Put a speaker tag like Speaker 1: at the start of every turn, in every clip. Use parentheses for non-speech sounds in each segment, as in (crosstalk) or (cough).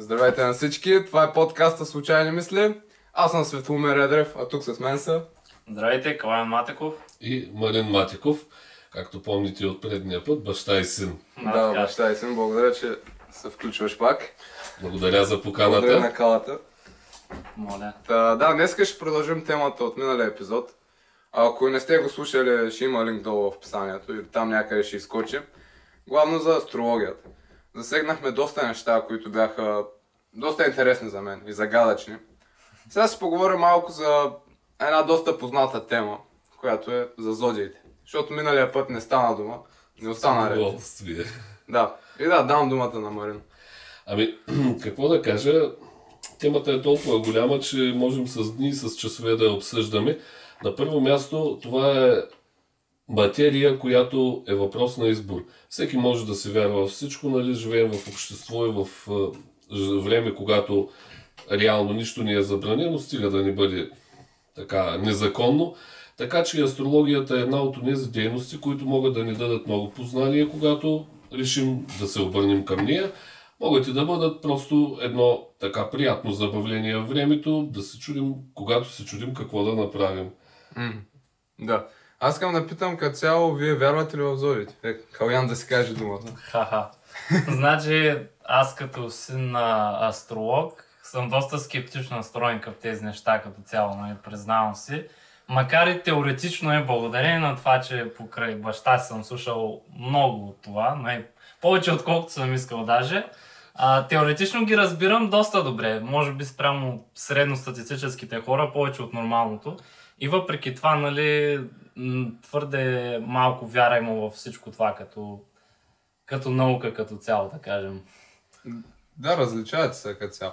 Speaker 1: Здравейте на всички, това е подкаста Случайни мисли. Аз съм Светломир Редрев, а тук с мен са...
Speaker 2: Здравейте, Калаян Матеков.
Speaker 3: И Марин Матиков, както помните от предния път, баща и син.
Speaker 1: Да, баща и син, благодаря, че се включваш пак.
Speaker 3: Благодаря за
Speaker 1: Благодаря на
Speaker 3: поканата.
Speaker 1: калата.
Speaker 2: Моля.
Speaker 1: Та, да, днес ще продължим темата от миналия епизод. Ако не сте го слушали, ще има линк долу в описанието и там някъде ще изкочи. Главно за астрологията. Засегнахме доста неща, които бяха доста интересни за мен и загадъчни. Сега ще поговорим малко за една доста позната тема, която е за зодиите. Защото миналия път не стана дума, не остана ред.
Speaker 3: Удоволствие.
Speaker 1: Да. И да, дам думата на Марин.
Speaker 3: Ами, (clears throat) какво да кажа, темата е толкова голяма, че можем с дни и с часове да я обсъждаме. На първо място, това е материя, която е въпрос на избор. Всеки може да се вярва в всичко, нали? Живеем в общество и в ж- време, когато реално нищо не е забранено, стига да не бъде така незаконно. Така че астрологията е една от тези дейности, които могат да ни дадат много познания, когато решим да се обърнем към нея. Могат и да бъдат просто едно така приятно забавление в времето, да се чудим, когато се чудим какво да направим.
Speaker 1: М, Да. Аз искам да питам като цяло, вие вярвате ли в зодиите? Е, Калян да си каже думата.
Speaker 2: Ха-ха. (laughs) значи, аз като син на астролог съм доста скептично настроен към тези неща като цяло, нали, признавам си. Макар и теоретично е благодарение на това, че покрай баща си съм слушал много от това, нали, повече отколкото съм искал даже. А, теоретично ги разбирам доста добре. Може би спрямо средностатистическите хора повече от нормалното. И въпреки това, нали, твърде малко вяра има във всичко това като, като наука като цяло, да кажем.
Speaker 1: Да, различават се като цяло.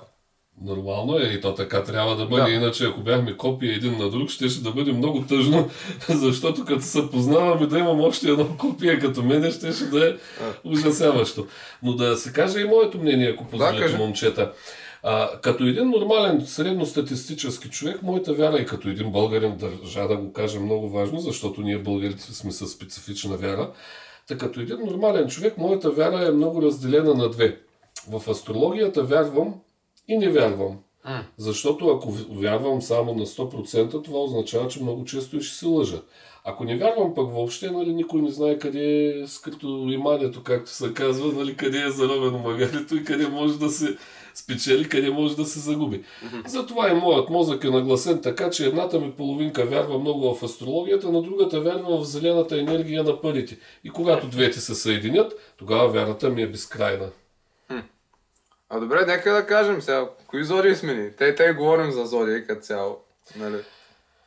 Speaker 3: Нормално е и то така трябва да бъде,
Speaker 1: Да.
Speaker 3: иначе ако бяхме копия един на друг, ще, ще да бъде много тъжно, (laughs) защото като се познаваме да имам още едно копие като мене, ще, ще да е ужасяващо. Но да се каже и моето мнение, ако позволите,
Speaker 1: кажи.
Speaker 3: момчета. А, като един нормален средностатистически човек, моята вяра и като един българин, държа да го кажа много важно, защото ние българите сме със специфична вяра, така като един нормален човек, моята вяра е много разделена на две. В астрологията вярвам и не вярвам. Защото ако вярвам само на 100%, това означава, че много често и ще се лъжа. Ако не вярвам пък въобще, нали, никой не знае къде е скрито иманието, както се казва, нали, къде е заровено магарито и къде може да се спечели, къде може да се загуби. Затова и моят мозък е нагласен така, че едната ми половинка вярва много в астрологията, на другата вярва в зелената енергия на парите. И когато двете се съединят, тогава вярата ми е безкрайна.
Speaker 1: А добре, нека да кажем сега, кои зодии сме ни? Те, те говорим за зодии като цяло. Нали?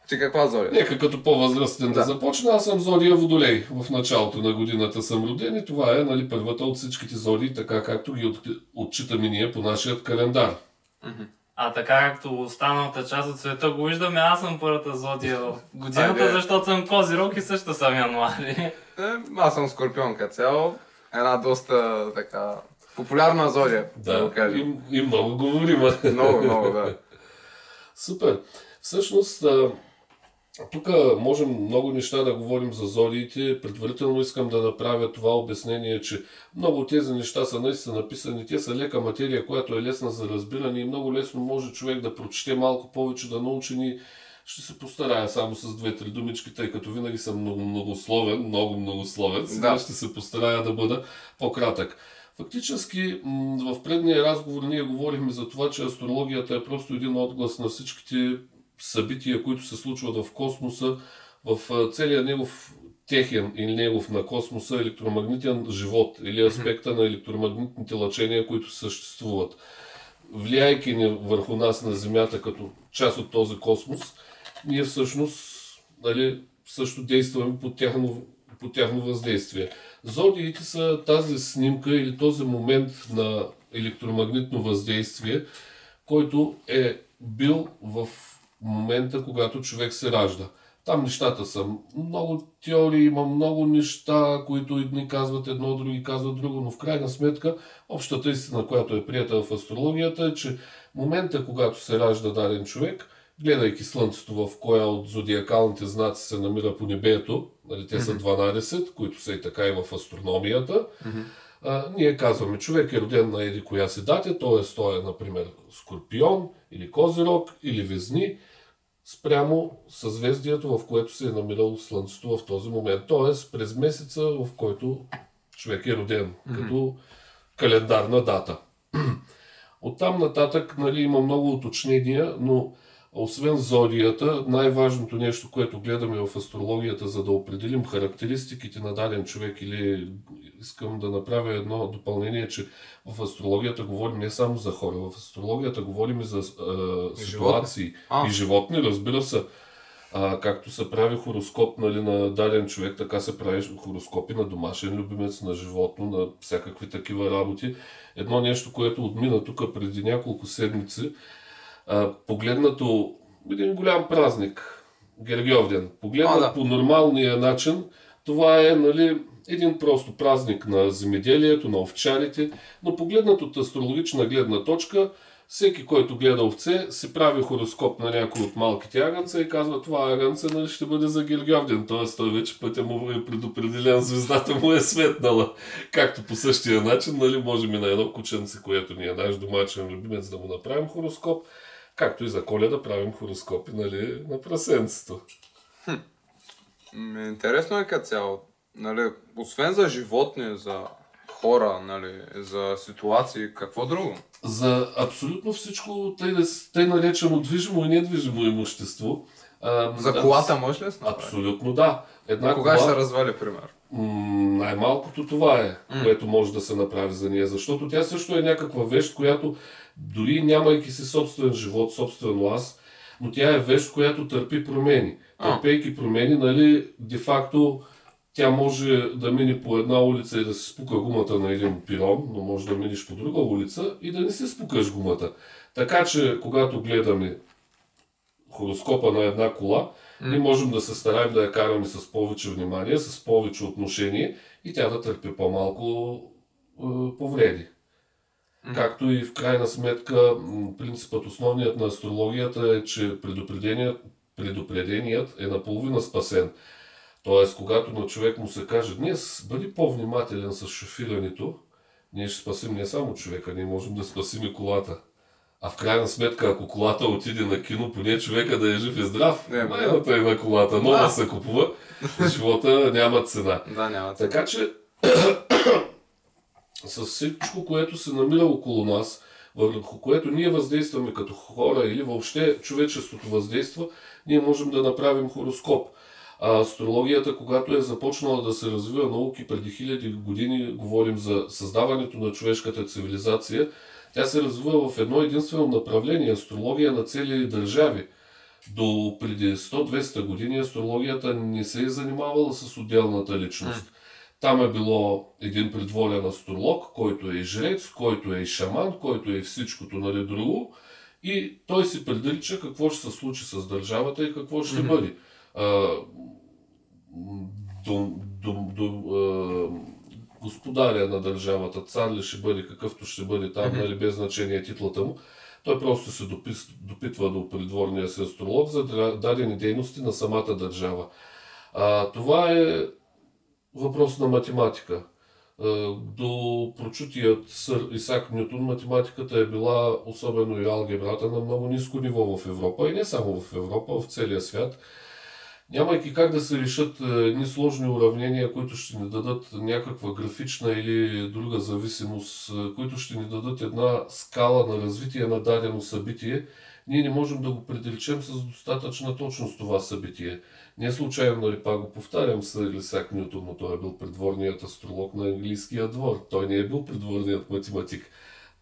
Speaker 1: Ти каква зодия?
Speaker 3: Нека като по-възрастен да.
Speaker 1: Да.
Speaker 3: да започна. Аз съм Зодия Водолей. В началото на годината съм роден и това е нали, първата от всичките зодии, така както ги от, отчитаме ние по нашия календар.
Speaker 2: А така както останалата част от света го виждаме, аз съм първата зодия в годината,
Speaker 1: Айде.
Speaker 2: защото съм Козирог и също съм януари.
Speaker 1: Е, аз съм Скорпион като цяло. Една доста така популярна зодия, да, го кажем.
Speaker 3: и, и много говорим.
Speaker 1: Много, много, да.
Speaker 3: Супер. Всъщност, тук можем много неща да говорим за зодиите. Предварително искам да направя това обяснение, че много от тези неща са наистина написани. Те са лека материя, която е лесна за разбиране и много лесно може човек да прочете малко повече, да научи ни. Ще се постарая само с две-три думички, тъй като винаги съм много многословен, много многословен. Сега
Speaker 1: Да.
Speaker 3: ще се постарая да бъда по-кратък. Фактически, в предния разговор ние говорихме за това, че астрологията е просто един отглас на всичките събития, които се случват в космоса, в целия негов техен или негов на космоса електромагнитен живот или аспекта на електромагнитните лъчения, които съществуват. Влияйки ни върху нас на Земята като част от този космос, ние всъщност нали, също действаме под тяхно, под тяхно въздействие. Зодиите са тази снимка или този момент на електромагнитно въздействие, който е бил в момента, когато човек се ражда. Там нещата са много теории, има много неща, които едни казват едно, други казват друго, но в крайна сметка общата истина, която е прията в астрологията е, че момента, когато се ражда даден човек, гледайки Слънцето в коя от зодиакалните знаци се намира по небето, нали, те са 12, които са и така и в астрономията, а, ние казваме, човек е роден на еди коя си дата, т.е. той е, например, Скорпион или Козирог или Везни, спрямо съзвездието, в което се е намирало Слънцето в този момент. Т.е. през месеца, в който човек е роден, mm-hmm. като календарна дата. (clears throat) Оттам нататък нали, има много уточнения, но освен зодията, най-важното нещо, което гледаме в астрологията, за да определим характеристиките на даден човек или искам да направя едно допълнение, че в астрологията говорим не само за хора, в астрологията говорим и за а, ситуации
Speaker 1: А.
Speaker 3: и животни, разбира се. А, както се прави хороскоп нали, на даден човек, така се прави хороскопи на домашен любимец, на животно, на всякакви такива работи. Едно нещо, което отмина тук преди няколко седмици, а, погледнато един голям празник, Гергьовден, погледнат
Speaker 1: да.
Speaker 3: по нормалния начин, това е нали, един просто празник на земеделието, на овчарите, но погледнат от астрологична гледна точка, всеки, който гледа овце, си прави хороскоп на някой от малките агънца и казва, това агънце нали, ще бъде за Гергьовден, т.е. той вече пътя му е предопределен, звездата му е светнала. Както по същия начин, нали, можем и на едно кученце, което ни е наш домашен любимец, да му направим хороскоп, както и за коледа правим хороскопи нали, на прасенцето.
Speaker 1: М, Интересно е като цяло. Нали, освен за животни, за хора, нали, за ситуации, какво друго?
Speaker 3: За абсолютно всичко, тъй, тъй наречено движимо и недвижимо имущество. А,
Speaker 1: За
Speaker 3: да,
Speaker 1: колата може ли да?
Speaker 3: Абсолютно да. Една
Speaker 1: Кога ще
Speaker 3: кола,
Speaker 1: се развали, пример?
Speaker 3: м, най-малкото това е, което може да се направи за нея, защото тя също е някаква вещ, която дори нямайки си собствен живот, собствено аз, но тя е вещ, която търпи промени. Търпейки промени, нали, де-факто тя може да мине по една улица и да се спука гумата на един пирон, но може да минеш по друга улица и да не се спукаш гумата. Така че, когато гледаме хороскопа на една кола, ние можем да се стараем да я караме с повече внимание, с повече отношение и тя да търпи по-малко е, повреди. Както и в крайна сметка принципът основният на астрологията е, че предупреденият, предупреденият е наполовина спасен. Тоест, когато на човек му се каже, днес бъди по-внимателен с шофирането, ние ще спасим не само човека, ние можем да спасим и колата. А в крайна сметка, ако колата отиде на кино, поне човека да е жив и здрав.
Speaker 1: Не.
Speaker 3: Майната е на колата, нова
Speaker 1: Да.
Speaker 3: се купува, живота няма цена.
Speaker 1: Да, няма цена.
Speaker 3: Така че с всичко, което се намира около нас, върху което ние въздействаме като хора или въобще човечеството въздейства, ние можем да направим хороскоп. А астрологията, когато е започнала да се развива науки преди хиляди години, говорим за създаването на човешката цивилизация, тя се развива в едно единствено направление астрология на цели държави. До преди 100-200 години астрологията не се е занимавала с отделната личност. Там е било един предволен астролог, който е и жрец, който е и шаман, който е и всичкото нали, друго. И той си предрича какво ще се случи с държавата и какво ще
Speaker 1: Мгм.
Speaker 3: бъде. А, до, до, до, а, господаря на държавата, цар ли ще бъде, какъвто ще бъде там,
Speaker 1: Мгм.
Speaker 3: нали, без значение титлата му, той просто се допис, допитва до придворния си астролог за дадени дейности на самата държава. А, това е въпрос на математика. А, До прочутият сър Исак Нютон математиката е била, особено и алгебрата, на много ниско ниво в Европа и не само в Европа, в целия свят. Нямайки как да се решат е, едни сложни уравнения, които ще ни дадат някаква графична или друга зависимост, е, които ще ни дадат една скала на развитие на дадено събитие, ние не можем да го предречем с достатъчна точност това събитие. Не случайно, нали, пак го повтарям, сър Исак Нютон, но той е бил предворният астролог на английския двор. Той не е бил предворният математик.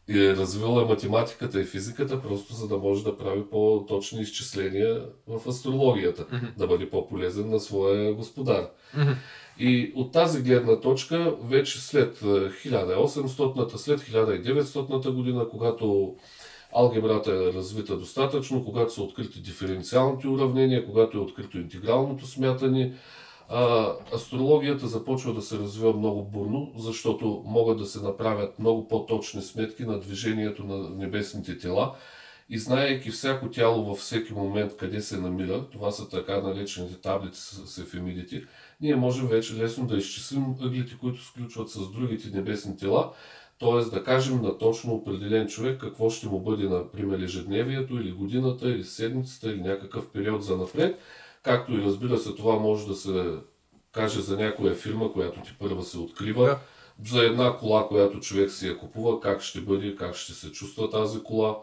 Speaker 3: И е развил е математиката и физиката, просто за да може да прави по-точни изчисления в астрологията,
Speaker 1: Мгм.
Speaker 3: да бъде по-полезен на своя господар.
Speaker 1: Мгм.
Speaker 3: И от тази гледна точка, вече след е, 1800-та, след 1900-та година, когато алгебрата е развита достатъчно, когато са открити диференциалните уравнения, когато е открито интегралното смятане, а, астрологията започва да се развива много бурно, защото могат да се направят много по-точни сметки на движението на небесните тела. И знаейки всяко тяло във всеки момент къде се намира, това са така наречените таблици с ефемидите, ние можем вече лесно да изчислим ъглите, които сключват с другите небесни тела, т.е. да кажем на точно определен човек какво ще му бъде, например, ежедневието или годината, или седмицата, или някакъв период за напред. Както и разбира се, това може да се каже за някоя фирма, която ти първа се открива.
Speaker 1: Да.
Speaker 3: За една кола, която човек си я купува, как ще бъде, как ще се чувства тази кола,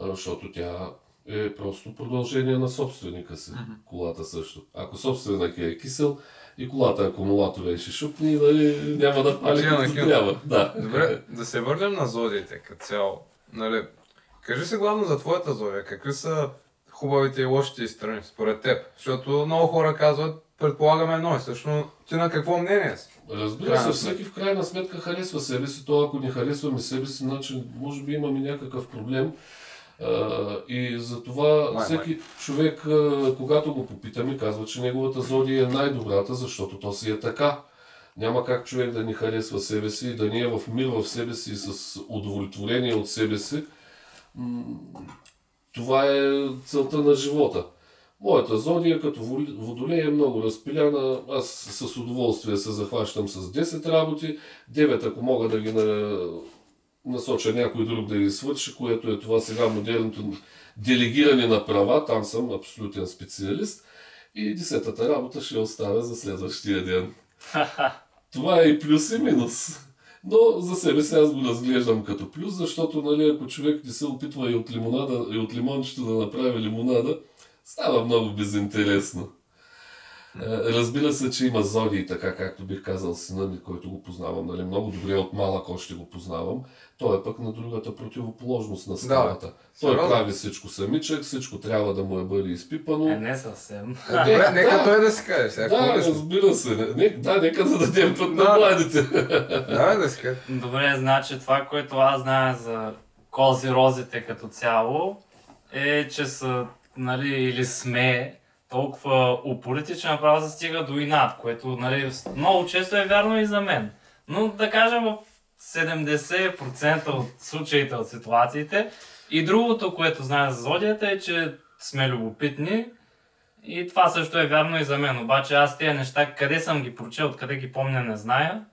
Speaker 3: защото тя е просто продължение на собственика си. Колата също. Ако собственик е кисел и колата акумулатора е шишупни, нали, няма да пали като
Speaker 1: кино.
Speaker 3: трябва. Да.
Speaker 1: Добре, да се върнем на зодиите като цяло. Нали, кажи се главно за твоята зодия. Какви са хубавите и лошите страни според теб? Защото много хора казват, предполагаме едно и също. Ти на какво мнение си?
Speaker 3: Разбира се, всеки в крайна сметка харесва себе си. То ако не харесваме себе си, значи може би имаме някакъв проблем. И затова
Speaker 1: Май,
Speaker 3: всеки човек, когато го попитаме, казва, че неговата зодия е най-добрата, защото то си е така. Няма как човек да не харесва себе си и да не е в мир в себе си и с удовлетворение от себе си. Това е целта на живота. Моята зодия като водолей е много разпиляна. Аз с удоволствие се захващам с 10 работи. 9, ако мога да ги. Насоча някой друг да ги свърши, което е това сега модерното делегиране на права. Там съм абсолютен специалист. И десетата работа ще оставя за следващия ден. (laughs) Това е и плюс и минус. Но за себе си аз го разглеждам като плюс, защото нали, ако човек не се опитва и от, лимонада, и от лимончето да направи лимонада, става много безинтересно. Е, Разбира се, че има зодии, така както бих казал сина ми, който го познавам. Нали, много добре от малък още го познавам. Той е пък на другата противоположност на скалата. Той
Speaker 1: сериозно?
Speaker 3: прави всичко самичък, всичко трябва да му е бъде изпипано.
Speaker 2: Е, не съвсем.
Speaker 1: Е, Добре, нека
Speaker 3: да.
Speaker 1: той да си каже сега.
Speaker 3: Да, разбира се. Не, да, нека да дадем път на
Speaker 1: Да.
Speaker 3: младите.
Speaker 1: Давай да си каже.
Speaker 2: Добре, значи това, което аз знае за кози-розите като цяло, е, че са, нали, или сме толкова упорити, че направо се стига до инат, което, нали, много често е вярно и за мен. Но да кажем в 70% от случаите, от ситуациите. И другото, което знае за зодията е, че сме любопитни и това също е вярно и за мен. Обаче аз тези неща, къде съм ги прочел, откъде ги помня, не зная.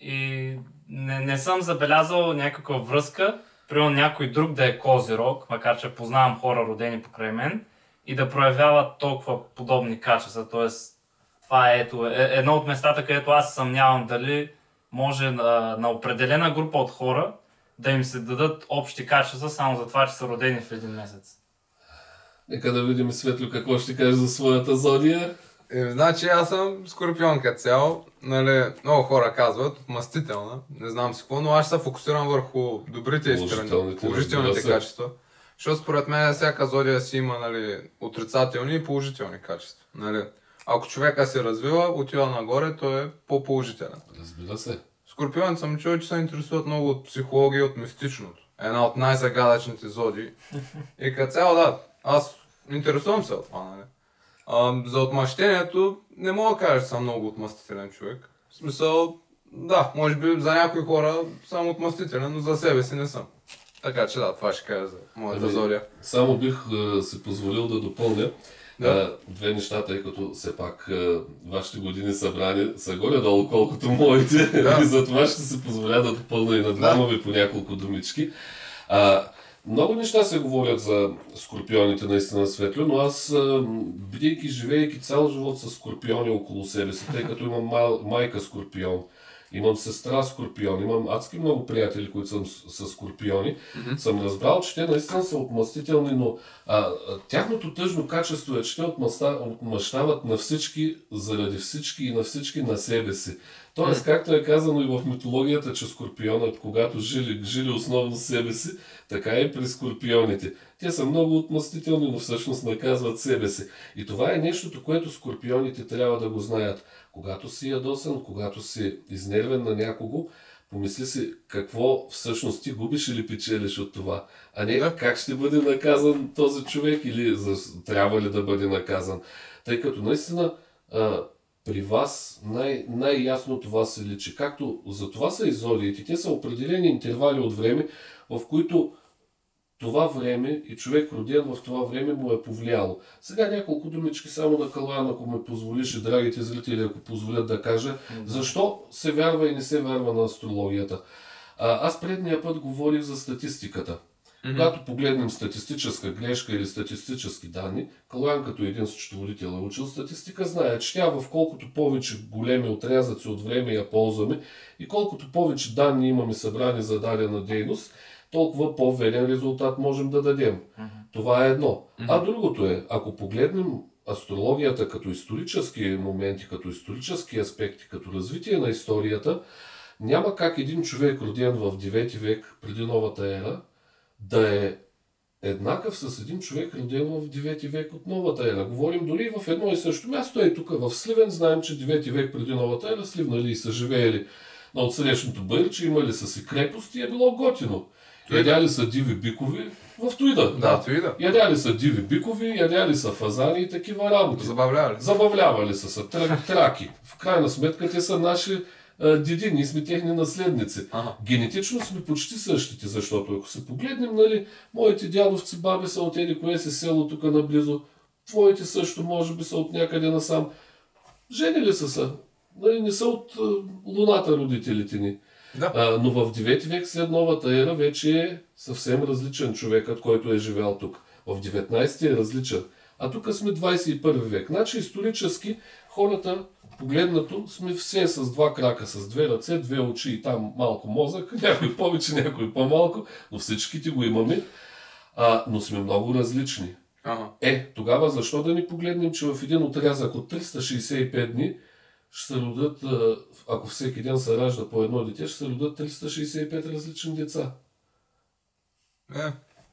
Speaker 2: И не, не съм забелязал някаква връзка, примерно някой друг да е козирог, макар че познавам хора родени покрай мен, и да проявяват толкова подобни качества. Тоест, това е ето, е, едно от местата, където аз се съмнявам дали може на, на определена група от хора да им се дадат общи качества само за това, че са родени в един месец.
Speaker 3: Нека да видим Светло какво ще каже за своята зодия.
Speaker 1: Е, значи аз съм скорпион като цяло. Нали, много хора казват, мастителна, не знам си какво, но аз се фокусирам върху добрите и страни,
Speaker 3: Положителните, разбира се.
Speaker 1: Защото според мен всяка зодия си има нали, отрицателни и положителни качества. Нали. Ако човека се развива, отива нагоре, той е по-положителен.
Speaker 3: Разбира се.
Speaker 1: Скорпионите съм чул, че се интересуват много от психология и от мистичното. Една от най-загадъчните зодии. И като цяло, да, аз интересувам се от това, нали? А, за отмъщението не мога да кажа, че съм много отмъстителен човек. В смисъл, да, може би за някои хора съм отмъстителен, но за себе си не съм. Така че да, това ще кажа за моята
Speaker 3: Ами,
Speaker 1: зодия.
Speaker 3: Само бих е, си позволил да допълня
Speaker 1: Да.
Speaker 3: е, две неща, тъй като все пак е, вашите години събрани са горе-долу колкото моите. (laughs)
Speaker 1: Да.
Speaker 3: и затова ще си позволя да допълня и на двама ви по няколко думички. А, много неща се говорят за скорпионите, наистина светло, но аз, а, бидейки, живеейки цял живот с скорпиони около себе си, тъй като имам мал, майка скорпион, имам сестра скорпион, имам адски много приятели, които са с, с скорпиони, съм разбрал, че те наистина са отмъстителни, но а, тяхното тъжно качество е, че те отмъщават на всички, заради всички и на всички на себе си. Тоест, както е казано и в митологията, че скорпионът, когато жили, жили основно себе си, така и при скорпионите. Те са много отмъстителни, но всъщност наказват себе си. И това е нещото, което скорпионите трябва да го знаят. Когато си ядосан, когато си изнервен на някого, помисли си какво всъщност ти губиш или печелиш от това. А не
Speaker 1: Да.
Speaker 3: как ще бъде наказан този човек или за, трябва ли да бъде наказан. Тъй като наистина а, при вас най- най-ясно това се личи. Както за това са и зодиите. Те са определени интервали от време, в които това време и човек роден в това време му е повлияло. Сега няколко думички само на Калуян, ако ме позволиш и драгите зрители, ако позволят да кажа, защо се вярва и не се вярва на астрологията. А, аз предния път говорих за статистиката. Когато погледнем статистическа грешка или статистически данни, Калуян като един счетоводител е учил статистика, знае, че тя в колкото повече големи отрязъци от време я ползваме и колкото повече данни имаме събрани за дадена дейност, толкова по-верен резултат можем да дадем. Това е едно. А другото е, ако погледнем астрологията като исторически моменти, като исторически аспекти, като развитие на историята, няма как един човек роден в 9 век преди новата ера да е еднакъв с един човек роден в 9 век от новата ера. Говорим дори в едно и също място е тук в Сливен. Знаем, че 9 век преди новата ера сливнали и са живеели на отсрещното бърче, имали са си крепости и е било готино. Ядяли са диви бикови в Туида.
Speaker 1: Да, да.
Speaker 3: Ядяли са диви бикови, ядяли са фазани и такива работи.
Speaker 1: Забавлява ли?
Speaker 3: Забавлявали са се тра- траки. В крайна сметка те са наши деди, ние сме техни наследници.
Speaker 1: Ага.
Speaker 3: Генетично сме почти същите, защото ако се погледнем, нали, моите дядовци, баби са от еди кое си село тук наблизо, твоите също може би са от някъде насам. Женили са се. Нали, не са от луната родителите ни.
Speaker 1: Да.
Speaker 3: А, но в 9 век след новата ера вече е съвсем различен човекът, който е живял тук. В 19 е различен. А тук сме 21 век. Значи исторически хората, погледнато, сме все с два крака, с две ръце, две очи и там малко мозък, (laughs) някой повече, някой по-малко, но всичките го имаме. А, но сме много различни.
Speaker 1: Ага.
Speaker 3: Е, тогава защо да ни погледнем, че в един отрязък от 365 дни ще се родят, ако всеки ден се ражда по едно дете, ще се родят 365 различни деца.
Speaker 1: Е,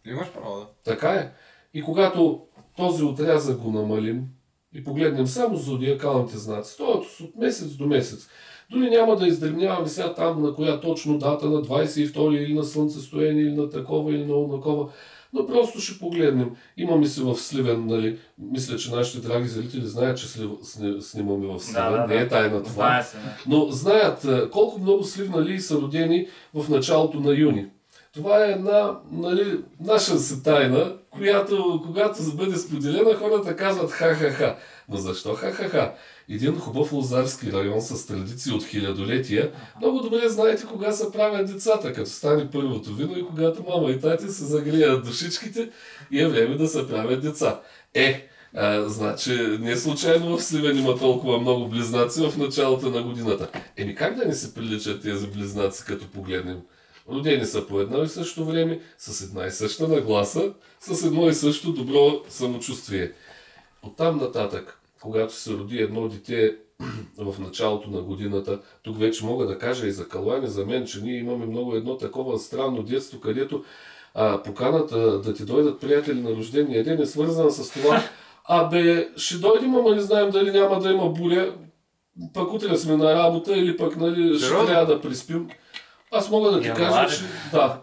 Speaker 1: имаш право, да.
Speaker 3: Така е. И когато този отрязък го намалим и погледнем само зодиакалните знаци, т.е. от месец до месец, дори няма да издремняваме сега там на коя точно дата, на 22 или на слънцестояние, или на такова, или на такова, но просто ще погледнем. Имаме се в Сливен, нали? Мисля, че нашите драги зрители знаят, че слив... сни- снимаме в Сливен.
Speaker 2: Да, да,
Speaker 3: Не е тайна това.
Speaker 2: Знае се, да.
Speaker 3: Но знаят а, колко много сливнали са родени в началото на юни. Това е една нали, наша си тайна, която когато бъде споделена, хората казват ха-ха-ха. Но защо ха-ха-ха? Един хубав лозарски район с традиции от хилядолетия. Много добре знаете кога се правят децата, като стане първото вино и когато мама и тати се загреят душичките и е време да се правят деца. Е, а, значи, не случайно в Сливен има толкова много близнаци в началото на годината. Еми как да не се приличат тези близнаци, като погледнем? Родени са по едно и също време, с една и съща нагласа, с едно и също добро самочувствие. Оттам нататък, когато се роди едно дете (clears throat) в началото на годината, тук вече мога да кажа и за Калуан, и за мен, че ние имаме много едно такова странно детство, където а, поканата да ти дойдат приятели на рождения ден е свързана с това, абе, ще дойдем, ама не знаем дали няма да има буря, пък утре сме на работа или пък нали, ще трябва да приспим. Аз мога да ти
Speaker 2: Януари.
Speaker 3: кажа, че (laughs) да,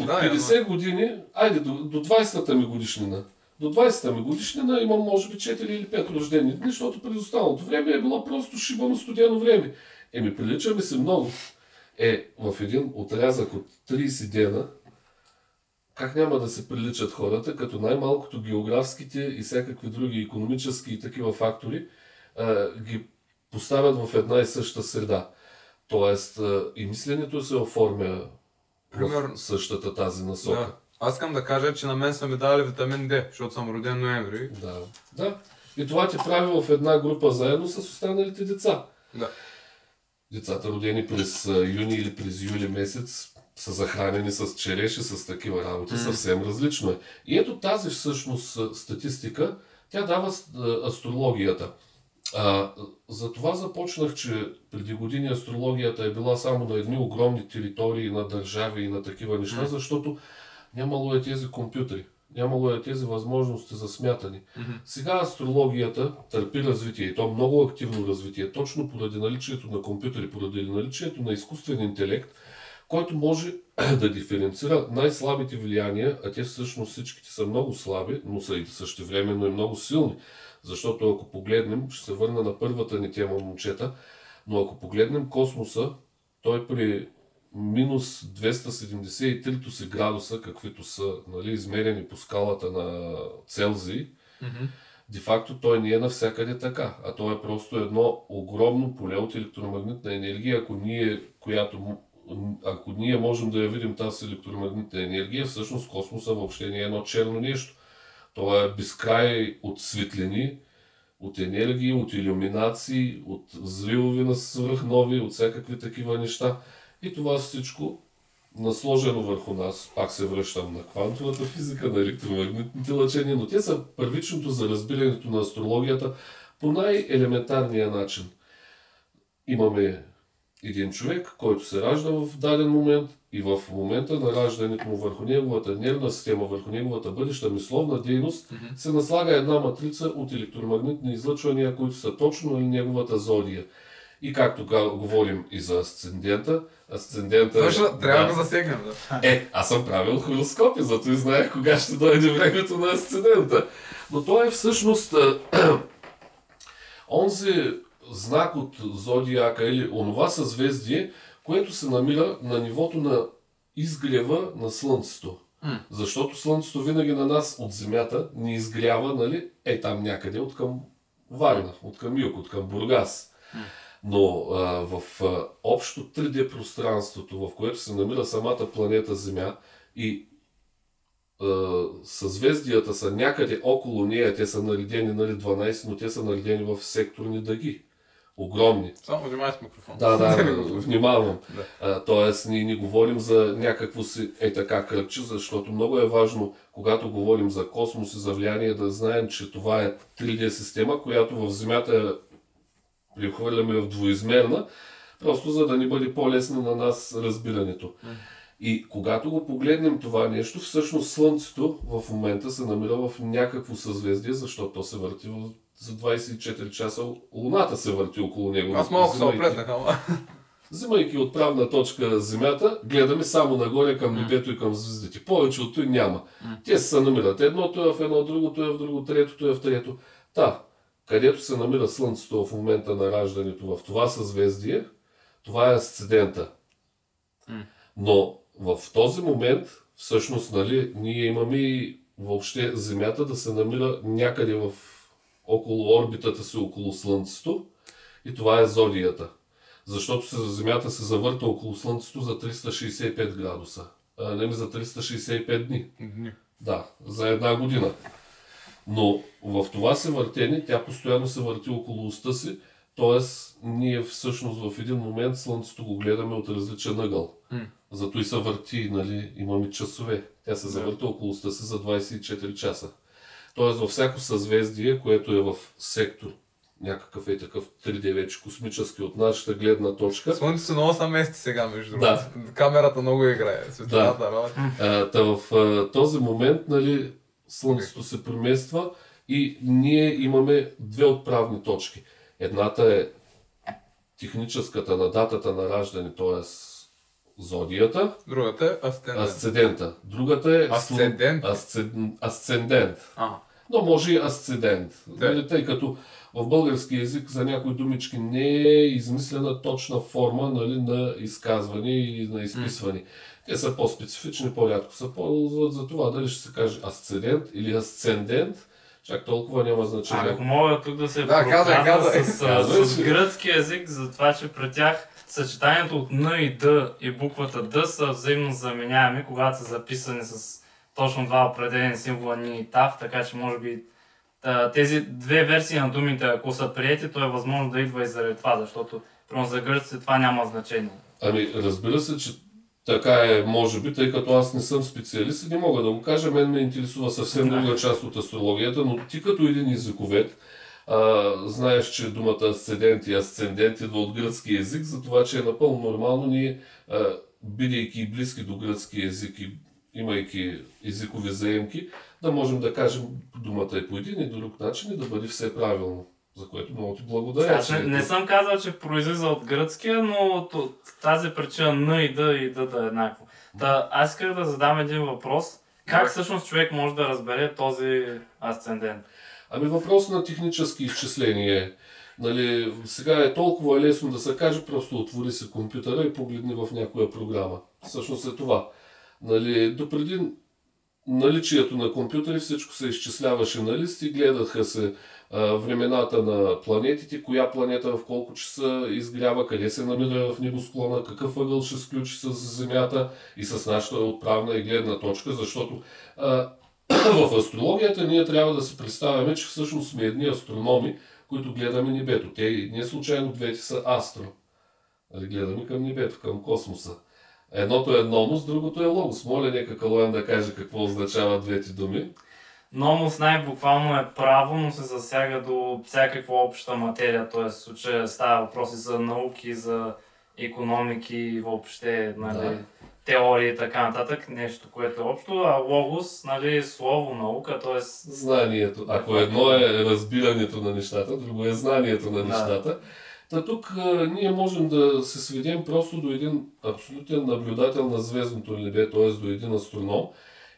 Speaker 3: от
Speaker 1: Да,
Speaker 3: 50 години, айде до, до 20-та ми годишнина, до 20-та ми годишнина имам може би 4 или 5 рождени дни, защото през останалото време е било просто шибано студено време. Еми, прилича ми се много. Е, в един отрязък от 30 дена, как няма да се приличат хората, като най-малкото географските и всякакви други економически и такива фактори а, ги поставят в една и съща среда. Тоест и мисленето се оформя
Speaker 1: Примерно.
Speaker 3: в същата тази насока.
Speaker 1: да. Аз искам да кажа, че на мен са ми дали витамин D, защото съм роден ноември.
Speaker 3: Да. да. И това ти прави в една група заедно с останалите деца.
Speaker 1: Да.
Speaker 3: Децата родени през юни или през юли месец са захранени с череши, с такива работи. Съвсем различно е. И ето тази всъщност статистика, тя дава астрологията. А, за това започнах, че преди години астрологията е била само на едни огромни територии, на държави и на такива неща, защото нямало е тези компютри, нямало е тези възможности за смятане. Сега астрологията търпи развитие и то много активно развитие, точно поради наличието на компютри, поради наличието на изкуствен интелект, който може (clears throat) да диференцира най-слабите влияния, а те всъщност всичките са много слаби, но са и същевременно и много силни. Защото ако погледнем, ще се върна на първата ни тема, момчета, но ако погледнем космоса, той при минус 273 си градуса, каквито са нали, измерени по скалата на Целзий, де-факто той не е навсякъде така, а то е просто едно огромно поле от електромагнитна енергия, ако ние, която, ако ние можем да я видим тази електромагнитна енергия, всъщност космоса въобще не е едно черно нещо. То е безкрай от светлини, от енергии, от иллюминации, от взривови на свръхнови, от всякакви такива неща. И това всичко насложено върху нас, пак се връщам на квантовата физика, на електромагнитните лъчения, но те са първичното за разбирането на астрологията по най-елементарния начин. Имаме един човек, който се ражда в даден момент и в момента на раждането му върху неговата нервна система, върху неговата бъдеща мисловна дейност, се наслага една матрица от електромагнитни излъчвания, които са точно на неговата зодия. И както говорим и за асцендента, асцендента... е-
Speaker 1: Точно, трябва да го засегнем. Да.
Speaker 3: Е, аз съм правил хороскопи, зато и знаех кога ще дойде времето на асцендента. Но той е всъщност а, (clears throat) онзи знак от зодиака или онова съзвездие, което се намира на нивото на изгрева на Слънцето.
Speaker 1: М.
Speaker 3: Защото Слънцето винаги на нас от Земята ни изгрява, нали, е там някъде от към Варна, от към юг, от към Бургас. Но а, в а, общо 3D пространството, в което се намира самата планета Земя и а, съзвездията са някъде около нея, те са наредени нали, 12, но те са наредени в секторни дъги. Огромни.
Speaker 1: Само внимай с микрофон.
Speaker 3: Да, да, (laughs) внимавам.
Speaker 1: Да.
Speaker 3: А, тоест, ние не говорим за някакво си е така кръгче, защото много е важно, когато говорим за космос и за влияние, да знаем, че това е 3D система, която в Земята прехвърляме в двоизмерна, просто за да ни бъде по-лесно на нас разбирането. И когато го погледнем това нещо, всъщност Слънцето в момента се намира в някакво съзвездие, защото то се върти в- за 24 часа. Луната се върти около него.
Speaker 1: Аз малко се
Speaker 3: взимайки-
Speaker 1: оплетнах, ама.
Speaker 3: Взимайки отправна точка Земята, гледаме само нагоре към небето и към звездите. Повече от той няма. Те се намират. Едното е в едно, другото е в друго, третото е в трето. Та, където се намира Слънцето в момента на раждането в това съзвездие, това е асцендента. Но в този момент, всъщност, нали, ние имаме и въобще Земята да се намира някъде в около орбитата си, около Слънцето. И това е зодията. Защото се, Земята се завърта около Слънцето за 365 градуса. А, не ми за 365 дни.
Speaker 1: Дни.
Speaker 3: Да, за една година. Но в това се въртение, тя постоянно се върти около уста си, т.е. ние всъщност в един момент Слънцето го гледаме от различен ъгъл. Зато и се върти, нали, имаме часове. Тя се завърта около уста си за 24 часа. Тоест във всяко съзвездие, което е в сектор, някакъв е такъв 3D вече космически от нашата гледна точка,
Speaker 1: Слънцето много са мести сега, между
Speaker 3: Да.
Speaker 1: другото. Камерата много играе. Светлината работи.
Speaker 3: А, та в а, този момент, нали, Слънцето се премества и ние имаме две отправни точки. Едната е техническата на датата на раждане, т.е. зодията,
Speaker 1: Другата е асцендент.
Speaker 3: асцендента. Другата е слън-
Speaker 1: Асцендент?
Speaker 3: асцен- асцендент.
Speaker 1: А,
Speaker 3: Но може и асцендент.
Speaker 1: Да.
Speaker 3: Нали, тъй като в български язик за някои думички не е измислена точна форма нали, на изказване и на изписване. Те са по-специфични, по-рядко се ползват за това дали ще се каже асцендент или асцендент. Чак толкова няма значение.
Speaker 2: ако мога тук да се
Speaker 1: Да,
Speaker 2: прокрадна
Speaker 1: казвай.
Speaker 2: с, с
Speaker 3: си.
Speaker 2: гръцки язик, за това, че при тях съчетанието от Н и Д и буквата Д са взаимно заменяеми, когато са записани с точно два определени символа Ни и Тав, така че може би тези две версии на думите, ако са приети, то е възможно да идва и заради това, защото примерно за гръците това няма значение.
Speaker 3: Ами, разбира се, че така е, може би, тъй като аз не съм специалист и не мога да го кажа. Мен ме интересува съвсем
Speaker 2: Да.
Speaker 3: друга част от астрологията, но ти като един езиковед, а, знаеш, че думата асцендент и асцендент идва от гръцки език, за това, че е напълно нормално ние, а, бидейки близки до гръцки език и имайки езикови заемки, да можем да кажем думата и по един и друг начин и да бъде все правилно. За което много ти благодаря.
Speaker 2: Аз не, не съм казал, че произлиза от гръцкия, но от, тази причина Н и Д и Д да е еднакво. Та, аз исках да задам един въпрос. Как всъщност човек може да разбере този асцендент?
Speaker 3: Ами въпрос на технически изчисление. е. Нали, сега е толкова лесно да се каже, просто отвори си компютъра и погледни в някоя програма. Всъщност е това. Нали, допреди наличието на компютъри всичко се изчисляваше на лист и гледаха се а, времената на планетите, коя планета в колко часа изгрява, къде се намира в небосклона, какъв ъгъл ще сключи с Земята и с нашата отправна и гледна точка, защото а, (clears throat) в астрологията ние трябва да си представяме, че всъщност сме едни астрономи, които гледаме небето. Те не случайно двете са астро. Нали, гледаме към небето, към космоса. Едното е номос, другото е логос. Моля, нека Калоян да каже какво означава двете думи.
Speaker 2: Номос най-буквално е право, но се засяга до всякаква обща материя, т.е. в случая става въпроси за науки, за економики и въобще нали,
Speaker 3: Да.
Speaker 2: теории и така нататък, нещо, което е общо, а логос, нали, слово, наука, т.е.
Speaker 3: Знанието. Ако едно е разбирането на нещата, друго е знанието на
Speaker 2: Да.
Speaker 3: Та тук а, ние можем да се сведем просто до един абсолютен наблюдател на звездното небе, т.е. до един астроном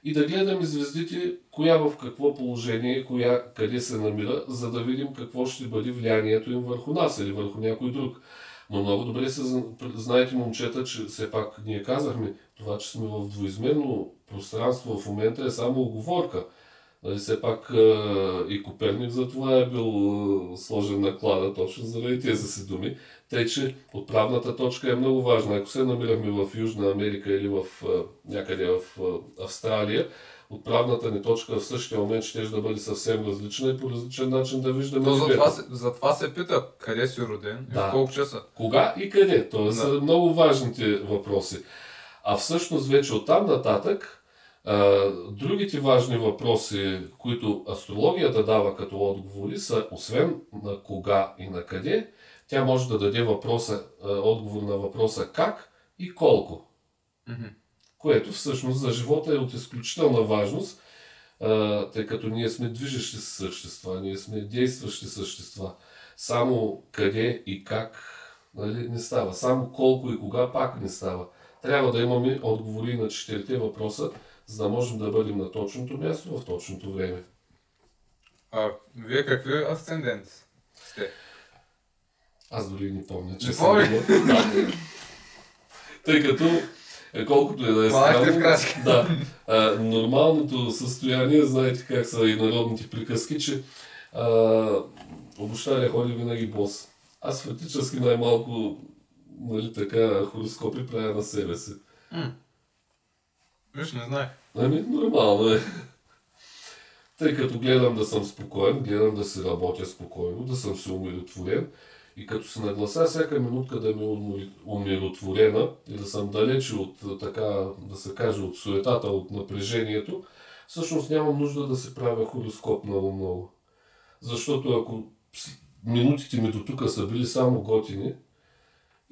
Speaker 3: и да гледаме звездите, коя в какво положение, коя къде се намира, за да видим какво ще бъде влиянието им върху нас или върху някой друг. Но много добре се зна- знаете, момчета, че все пак ние казахме, това, че сме в двоизмерно пространство в момента е само оговорка. Нали, все пак и Коперник за това е бил сложен на клада, точно заради тези си думи. Тъй, че отправната точка е много важна. Ако се намирахме в Южна Америка или в, някъде в Австралия, отправната ни точка в същия момент ще да бъде съвсем различна и по различен начин да виждаме
Speaker 1: То
Speaker 3: небето.
Speaker 1: затова, се- затова се пита къде си роден и
Speaker 3: Да.
Speaker 1: в колко часа.
Speaker 3: Кога и къде? Това
Speaker 1: Да.
Speaker 3: са много важните въпроси. А всъщност вече оттам нататък, другите важни въпроси, които астрологията дава като отговори, са освен на кога и на къде, тя може да даде въпроса, отговор на въпроса как и колко. Което всъщност за живота е от изключителна важност, тъй като ние сме движещи същества, ние сме действащи същества. Само къде и как нали, не става. Само колко и кога пак не става. Трябва да имаме отговори на четирите въпроса, за да можем да бъдем на точното място в точното време.
Speaker 1: А, вие какви асцендент сте?
Speaker 3: Аз дори не помня, че
Speaker 1: Не
Speaker 3: съм. Да. Тъй като, е, колкото е да е странно, да, а, нормалното състояние, знаете как са и народните приказки, че а, обощаря ходи винаги бос. Аз фактически най-малко нали, така, хороскопи правя на себе си.
Speaker 1: Виж, не знаех.
Speaker 3: Ами, нормално е. Тъй като гледам да съм спокоен, гледам да си работя спокойно, да съм се умиротворен и като се нагласа всяка минутка да ми е умиротворена и да съм далече от, така да се каже, от суетата, от напрежението, всъщност нямам нужда да се правя хороскоп много-много. Защото ако минутите ми до тук са били само готини,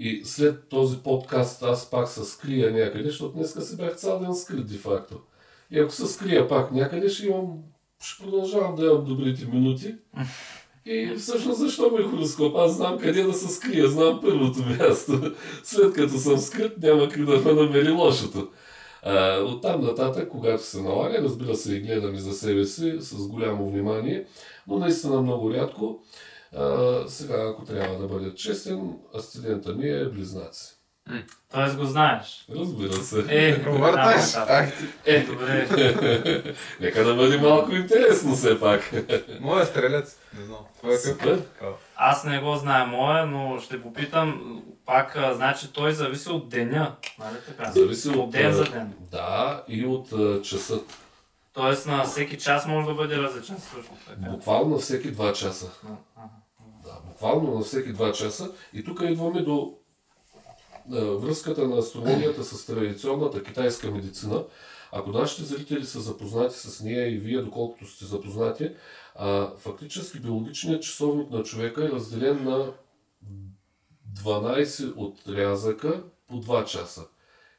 Speaker 3: и след този подкаст аз пак се скрия някъде, защото днеска се бях цял ден скрит де-факто. И ако се скрия пак някъде, ще имам, ще продължавам да имам добрите минути. И всъщност защо ми е хороскоп? Аз знам къде да се скрия, знам първото място. След като съм скрит, няма как да ме намери лошото. А, оттам нататък, когато се налага, разбира се, и гледам и за себе си с голямо внимание, но наистина много рядко. А, сега, ако трябва да бъда честен, асцендента ми е близнаци.
Speaker 2: Тоест го знаеш.
Speaker 3: Разбира се.
Speaker 2: Е,
Speaker 1: Върташ.
Speaker 2: да, да.
Speaker 1: Ах,
Speaker 2: Е, добре. (laughs)
Speaker 3: Нека да бъде малко интересно все пак. (laughs)
Speaker 1: моя стрелец. Не знам. Това е какъв?
Speaker 3: Супер.
Speaker 2: Аз не го знае моя, но ще попитам пак, а, значи той зависи от деня, нали така?
Speaker 3: Зависи от,
Speaker 2: от ден за ден.
Speaker 3: Да, и от а, часа.
Speaker 2: Тоест на всеки час може да бъде различен също така.
Speaker 3: Буквално на всеки 2 часа.
Speaker 2: А, ага.
Speaker 3: Буквално на всеки 2 часа. И тук идваме до а, връзката на астрологията с традиционната китайска медицина. Ако нашите зрители са запознати с нея и вие, доколкото сте запознати, а, фактически биологичният часовник на човека е разделен на 12 отрязъка по 2 часа.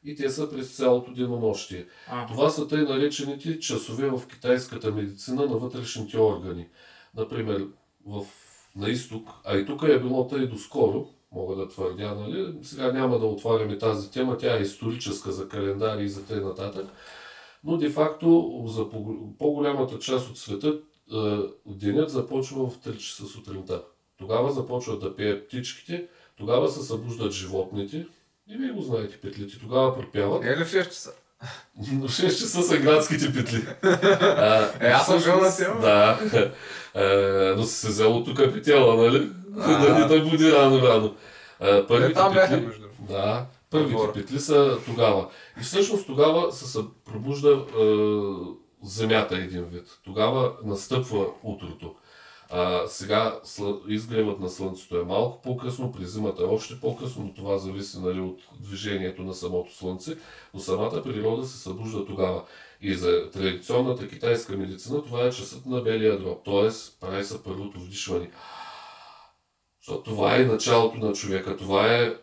Speaker 3: И те са през цялото денонощие.
Speaker 2: Ага.
Speaker 3: Това са тъй наречените часове в китайската медицина на вътрешните органи. Например, в, на изток, а и тук е било тъй доскоро, мога да твърдя, нали? Сега няма да отваряме тази тема, тя е историческа за календари и за т.н. нататък. Но де-факто за по- по-голямата част от света е, денят започва в 3 часа сутринта. тогава започват да пеят птичките, тогава се събуждат животните. И вие го знаете, петлите. Тогава пропяват.
Speaker 1: Е ли в 6 часа?
Speaker 3: Но в 6 часа са градските петли. (laughs) А,
Speaker 1: Е, аз съм бил на тема.
Speaker 3: Да. Е, но се взел тук петела, нали?
Speaker 1: А.
Speaker 3: Да не те буди рано-рано. Е,
Speaker 1: Е,
Speaker 3: Първите
Speaker 1: там бяха
Speaker 3: петли,
Speaker 1: между
Speaker 3: да, първите
Speaker 1: Отгоре.
Speaker 3: петли са тогава. И всъщност тогава се пробужда е, земята един вид. Тогава настъпва утрото. А, сега изгревът на Слънцето е малко по-късно, при зимата е още по-късно, но това зависи нали, от движението на самото Слънце, но самата природа се събужда тогава. И за традиционната китайска медицина това е часът на белия дроб, т.е. прави се първото вдишване. Защото това е началото на човека, това е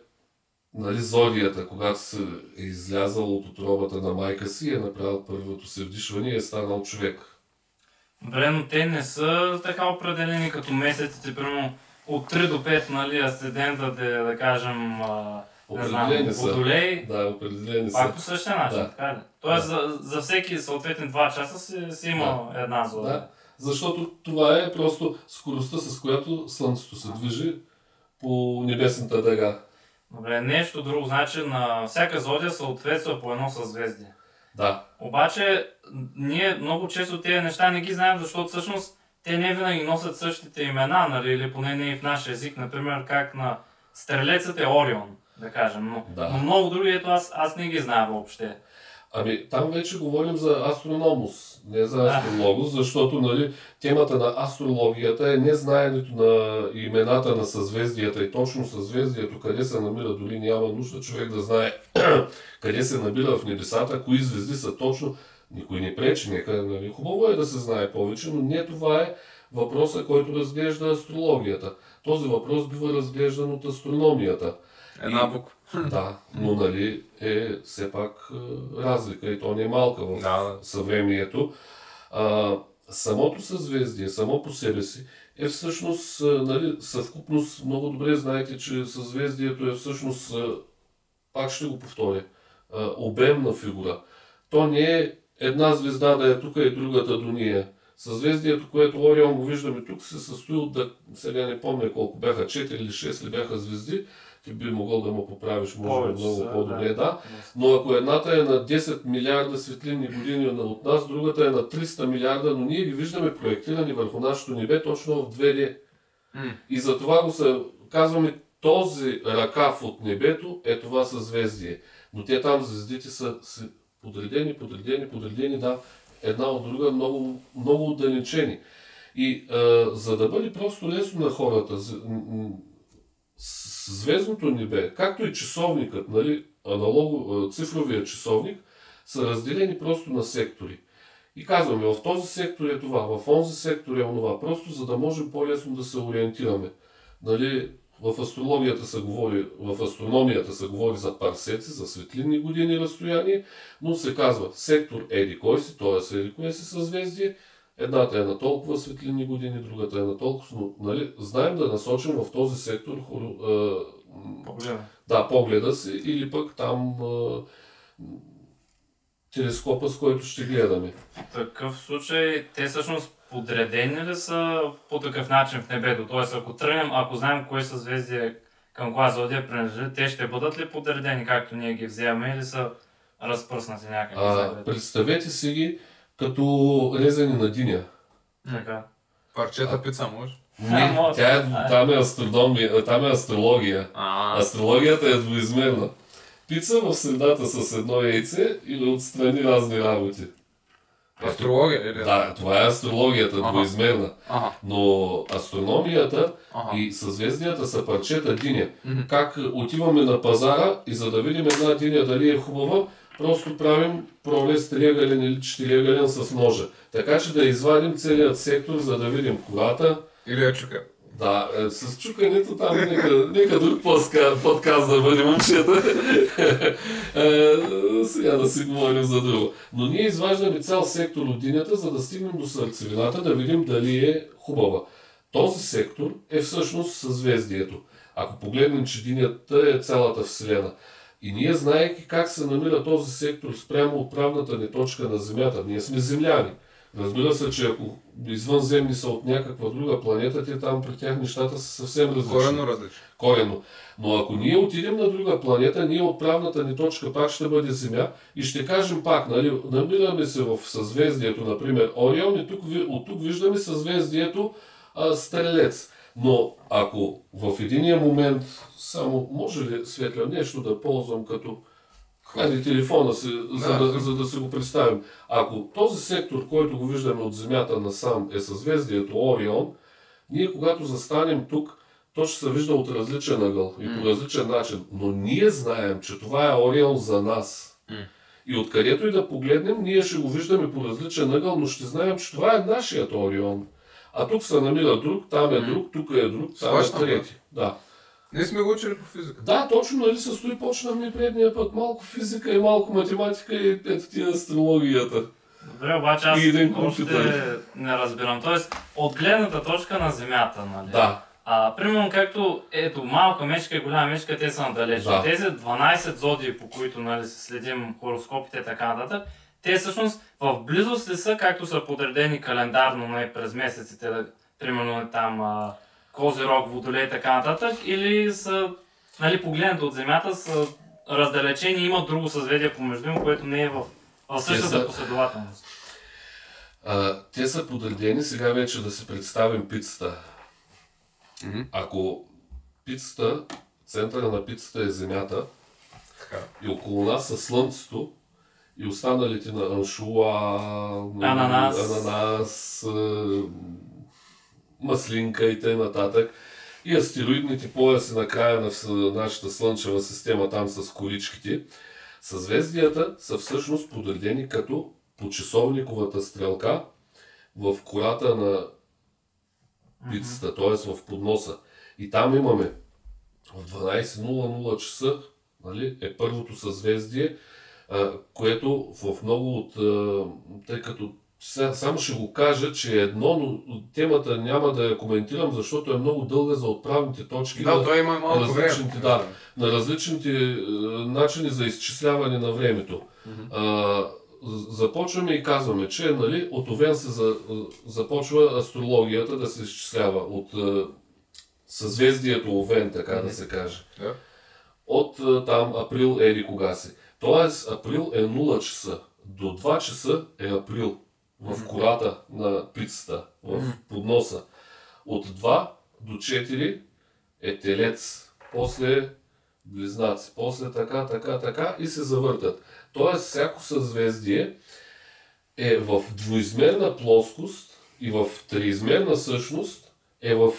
Speaker 3: нали, зодията, когато се е излязал от отробата на майка си, е направил първото си вдишване и е станал човек.
Speaker 2: Добре, но те не са така определени като месеците, примерно от 3 до 5, нали, асцендента, да, да кажем, а, не знам, водолей,
Speaker 3: Да, определени са.
Speaker 2: пак по същия начин,
Speaker 3: Да.
Speaker 2: така ли? Тоест за, за всеки съответни 2 часа си, си има една зона.
Speaker 3: Да, защото това е просто скоростта, с която Слънцето се движи по небесната дъга.
Speaker 2: Добре, нещо друго, значи на всяка зодия съответства по едно съзвездие.
Speaker 3: Да,
Speaker 2: Обаче, ние много често тези неща не ги знаем, защото всъщност те не винаги носят същите имена, нали, или поне не и в наш език. Например, как на стрелецът е Орион, да кажем. Но,
Speaker 3: Да.
Speaker 2: но много други, ето аз, аз не ги знам въобще.
Speaker 3: Ами, там вече говорим за астрономус, не за астрологос, защото нали, темата на астрологията е не знаенето на имената на съзвездията и точно съзвездието, къде се намира, дори няма нужда човек да знае (clears throat) къде се намира в небесата, кои звезди са точно. Никой не пречи, нека, нали, хубаво е да се знае повече, но не това е въпросът, който разглежда астрологията. Този въпрос бива разглеждан от астрономията.
Speaker 1: Една буква.
Speaker 3: Да, но нали е все пак е, разлика и то не е малка в
Speaker 1: Да,
Speaker 3: съвремието. А, самото съзвездие, само по себе си, е всъщност, а, нали, съвкупност, много добре знаете, че съзвездието е всъщност, а, пак ще го повторя, обемна фигура. То не е една звезда да е тук и другата до ние. Съзвездието, което Орион го виждаме тук, се състои от, да, сега не помня колко бяха, 4 или 6 ли бяха звезди, ти би могъл да му поправиш, може би
Speaker 2: Повече
Speaker 3: много
Speaker 2: са,
Speaker 3: по-добре,
Speaker 2: да.
Speaker 3: да. Но ако едната е на 10 милиарда светлинни години от нас, другата е на 300 милиарда, но ние ги виждаме проектирани върху нашето небе точно в 2D.
Speaker 1: М.
Speaker 3: И затова го се казваме този ръкав от небето е това съзвездие. Но те там звездите са, са подредени, подредени, подредени, да, една от друга, много, много отдалечени. И а, за да бъде просто лесно на хората, с- звездното небе, както и часовникът, нали, аналог, цифровия часовник, са разделени просто на сектори. И казваме, в този сектор е това, в онзи сектор е онова, просто за да можем по-лесно да се ориентираме. Нали, в астрологията се говори, в астрономията се говори за парсеци, за светлинни години разстояние, но се казва сектор еди кой си, т.е. еди кое си съзвездие, едната е на толкова светлинни години, другата е на толкова, но нали, знаем да насочим в този сектор хоро- а, м,
Speaker 2: Погледам.
Speaker 3: да, погледа си или пък там а, телескопа, с който ще гледаме.
Speaker 2: В такъв случай, те всъщност подредени ли са по такъв начин в небето? Тоест, ако тръгнем, ако знаем кое съзвездие към коя зодия принадлежи, те ще бъдат ли подредени, както ние ги вземаме, или са разпръснати някъде?
Speaker 3: А,
Speaker 2: заедно?
Speaker 3: представете си ги като резани на диня.
Speaker 2: Така.
Speaker 1: Парчета пица може.
Speaker 3: Не, тя е, там, е астрономия, там е астрология.
Speaker 1: А,
Speaker 3: Астрологията е двоизмерна. Пица в средата с едно яйце или отстрани разни работи.
Speaker 1: астрология или?
Speaker 3: Да, това е астрологията,
Speaker 1: Ага.
Speaker 3: двоизмерна.
Speaker 1: Ага,
Speaker 3: Но астрономията
Speaker 1: ага.
Speaker 3: и съзвездията са парчета диня.
Speaker 1: Мгм.
Speaker 3: Как отиваме на пазара и за да видим една диня дали е хубава, просто правим пролез триъгълен или четириъгълен с ножа. Така че да извадим целият сектор, за да видим колата.
Speaker 1: Или е чука.
Speaker 3: Да, е, с чукането там нека, нека друг подка- подкаст да бъде момчета. (laughs) Е, сега да си говорим за друго. Но ние изваждаме цял сектор от динята, за да стигнем до сърцевината, да видим дали е хубава. Този сектор е всъщност съзвездието. Ако погледнем, че динята е цялата Вселена. И ние, знаеки как се намира този сектор спрямо отправната ни точка на Земята, ние сме земляни. Разбира се, че ако извънземни са от някаква друга планета, те там при тях нещата са съвсем различни.
Speaker 1: Коренно различно.
Speaker 3: Коренно. Но ако ние отидем на друга планета, ние отправната ни точка пак ще бъде Земя и ще кажем пак, нали, намираме се в съзвездието, например, Орион и тук, от тук виждаме съзвездието а, Стрелец. Но ако в единия момент, само може ли светля нещо да ползвам като Хайде телефона си, за,
Speaker 1: Да,
Speaker 3: да, за да се го представим. Ако този сектор, който го виждаме от Земята насам е съзвездието Орион, ние когато застанем тук, то ще се вижда от различен ъгъл и по различен начин. Но ние знаем, че това е Орион за нас. И откъдето и да погледнем, ние ще го виждаме по различен ъгъл, но ще знаем, че това е нашият Орион. А тук се намира друг, там е друг, тук е друг, там е
Speaker 1: Схващам,
Speaker 3: трети. Да.
Speaker 1: Ние сме го учили по физика.
Speaker 3: Да, точно, нали, състои почнахме предния път малко физика и малко математика и ето ти астрологията.
Speaker 2: Добре, обаче аз
Speaker 3: И един
Speaker 2: още не разбирам. Тоест, от гледната точка на Земята, нали?
Speaker 3: Да,
Speaker 2: А, примерно, както ето, малка мечка и голяма мечка, те са надалеч.
Speaker 3: Да.
Speaker 2: Тези 12 зодии, по които нали, се следим хороскопите и така нататък, те всъщност в близост ли са, както са подредени календарно нали, през месеците, да, примерно там а, Козирог, Водолей и така нататък, или са, нали, погледнато от Земята, са раздалечени и имат друго съзвездие помежду им, което не е в, в същата
Speaker 3: са-
Speaker 2: последователност.
Speaker 3: а, те са подредени сега вече да си представим пицата.
Speaker 1: Мгм.
Speaker 3: Ако пицата, центъра на пицата е Земята
Speaker 1: Така.
Speaker 3: и около нас са Слънцето и останалите на аншуа,
Speaker 2: Ананас.
Speaker 3: ананас а, маслинка и т.н. И астероидните пояси на края на нашата Слънчева система, там с количките, съзвездията са всъщност подредени като по часовниковата стрелка в кората на пицата, т.е. в подноса. И там имаме в 12.00 часа нали, е първото съзвездие, което в много от... а, Тъй като само ще го кажа, че е едно, но темата няма да я коментирам, защото е много дълга за отправните точки
Speaker 1: Да,
Speaker 3: на,
Speaker 1: той има малко
Speaker 3: различните,
Speaker 1: време.
Speaker 3: да, на различните е, начини за изчисляване на времето. А, з- започваме и казваме, че нали, от Овен се за, започва астрологията да се изчислява от е, съзвездието Овен, така да се каже.
Speaker 1: Да.
Speaker 3: От е, там април еди кога си. Тоест април е 0 часа. До 2 часа е април в кората на пицата, в подноса. От 2 до 4 е телец, после близнаци, после така, така, така и се завъртат. Тоест всяко съзвездие е в двоизмерна плоскост и в триизмерна същност е в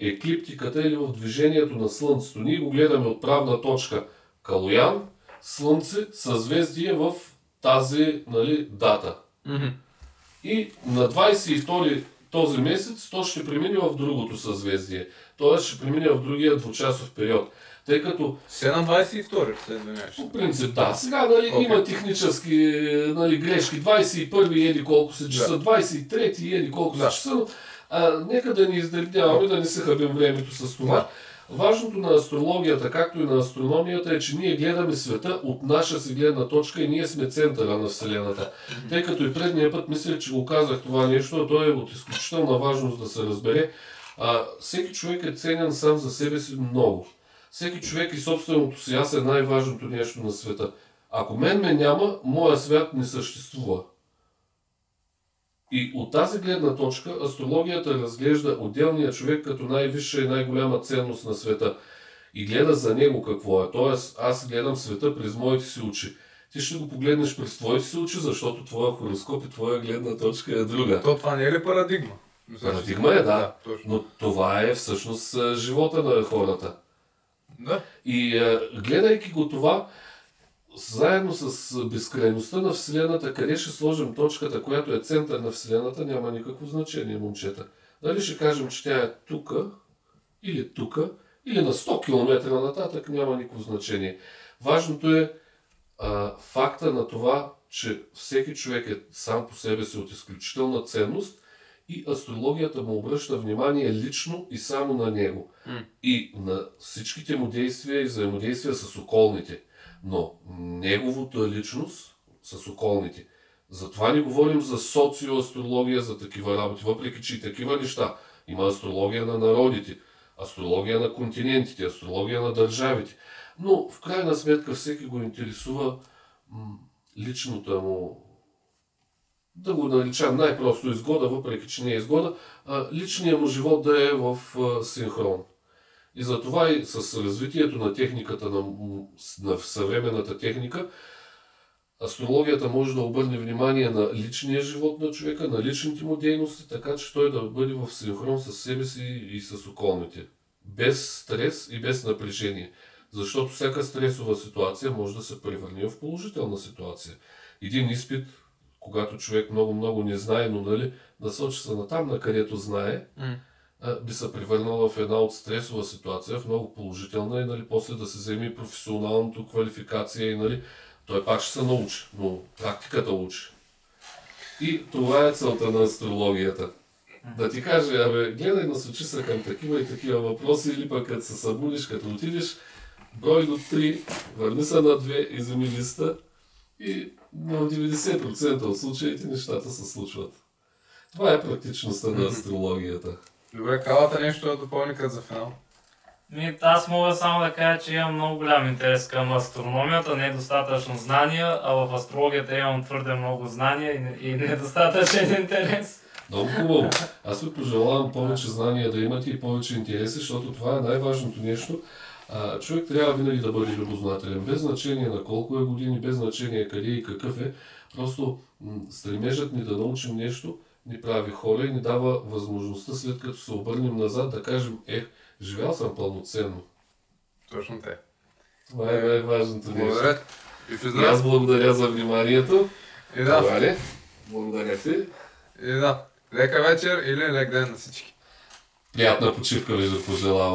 Speaker 3: е, еклиптиката или в движението на Слънцето. Ние го гледаме от правна точка Калоян, Слънце, съзвездие в тази нали, дата.
Speaker 1: Мгм.
Speaker 3: И на 22 този месец то ще премине в другото съзвездие. Тоест ще премине в другия двучасов период. Тъй като
Speaker 1: Все на 22 се извиняваш.
Speaker 3: по принцип, да. Сега нали,
Speaker 1: Окей.
Speaker 3: има технически нали, грешки. 21 еди колко се часа, 23 еди колко
Speaker 1: Да.
Speaker 3: се часа, но а, нека да ни издребняваме, да не се хабим времето с това.
Speaker 1: Да.
Speaker 3: Важното на астрологията, както и на астрономията е, че ние гледаме света от наша си гледна точка и ние сме центъра на Вселената. Тъй като и предния път мисля, че го казах това нещо, а то е от изключителна важност да се разбере. А, всеки човек е ценен сам за себе си много. Всеки човек и собственото си аз е най-важното нещо на света. Ако мен ме няма, моя свят не съществува. И от тази гледна точка астрологията разглежда отделния човек като най-висша и най-голяма ценност на света. И гледа за него какво е. Тоест, аз гледам света през моите си очи. Ти ще го погледнеш през твоите си очи, защото твоя хороскоп и твоя гледна точка е друга.
Speaker 1: То това не е ли парадигма? Че-
Speaker 3: Парадигма е, да.
Speaker 1: точно.
Speaker 3: Но това е всъщност а, живота на хората.
Speaker 1: Да.
Speaker 3: И а, гледайки го това, заедно с безкрайността на Вселената, къде ще сложим точката, която е център на Вселената, няма никакво значение, момчета. Дали ще кажем, че тя е тука, или тука, или на 100 км нататък, няма никакво значение. Важното е а, факта на това, че всеки човек е сам по себе си от изключителна ценност и астрологията му обръща внимание лично и само на него. И на всичките му действия и взаимодействия с околните. Но неговата личност с околните Затова не говорим за социоастрология, за такива работи, въпреки че и такива неща. Има астрология на народите, астрология на континентите, астрология на държавите. Но в крайна сметка всеки го интересува м, личната му да го наричам най-просто изгода, въпреки че не е изгода, личният му живот да е в синхрон. И затова и с развитието на техниката, на, на съвременната техника, астрологията може да обърне внимание на личния живот на човека, на личните му дейности, така че той да бъде в синхрон с себе си и с околните. Без стрес и без напрежение. Защото всяка стресова ситуация може да се превърне в положителна ситуация. Един изпит, когато човек много-много не знае, но нали, насочи се на там, на където знае,
Speaker 1: М.
Speaker 3: би се превърнала в една от стресова ситуация, в много положителна и нали, после да се вземе и професионалното квалификация и нали, той пак ще се научи, но практиката учи. И това е целта на астрологията. Да ти каже, абе, гледай насочи се към такива и такива въпроси, или пък като се събудиш, като отидеш, брой до 3, върни се на 2, иземи листа и в 90% от случаите нещата се случват. Това е практичността на астрологията.
Speaker 1: Добре, калата нещо да допълни като за финал.
Speaker 2: Ми, аз мога само да кажа, че имам много голям интерес към астрономията, не е достатъчно знания, а в астрологията имам твърде много знания и, не- и недостатъчен (laughs) интерес.
Speaker 3: Много хубаво. Аз ви пожелавам повече знания да имате и повече интереси, защото това е най-важното нещо. А, човек трябва винаги да бъде любознателен, без значение на колко е години, без значение къде и какъв е. Просто м- стремежът ни да научим нещо ни прави хора и ни дава възможността след като се обърнем назад да кажем, е, живял съм пълноценно.
Speaker 1: Точно те.
Speaker 3: Това е най-важното нещо.
Speaker 1: Благодаря. И
Speaker 3: И аз благодаря за вниманието.
Speaker 1: И да,
Speaker 3: Валя, Благодаря ти.
Speaker 1: и да. Лека вечер или лек ден на всички.
Speaker 3: Приятна почивка ви да пожелавам.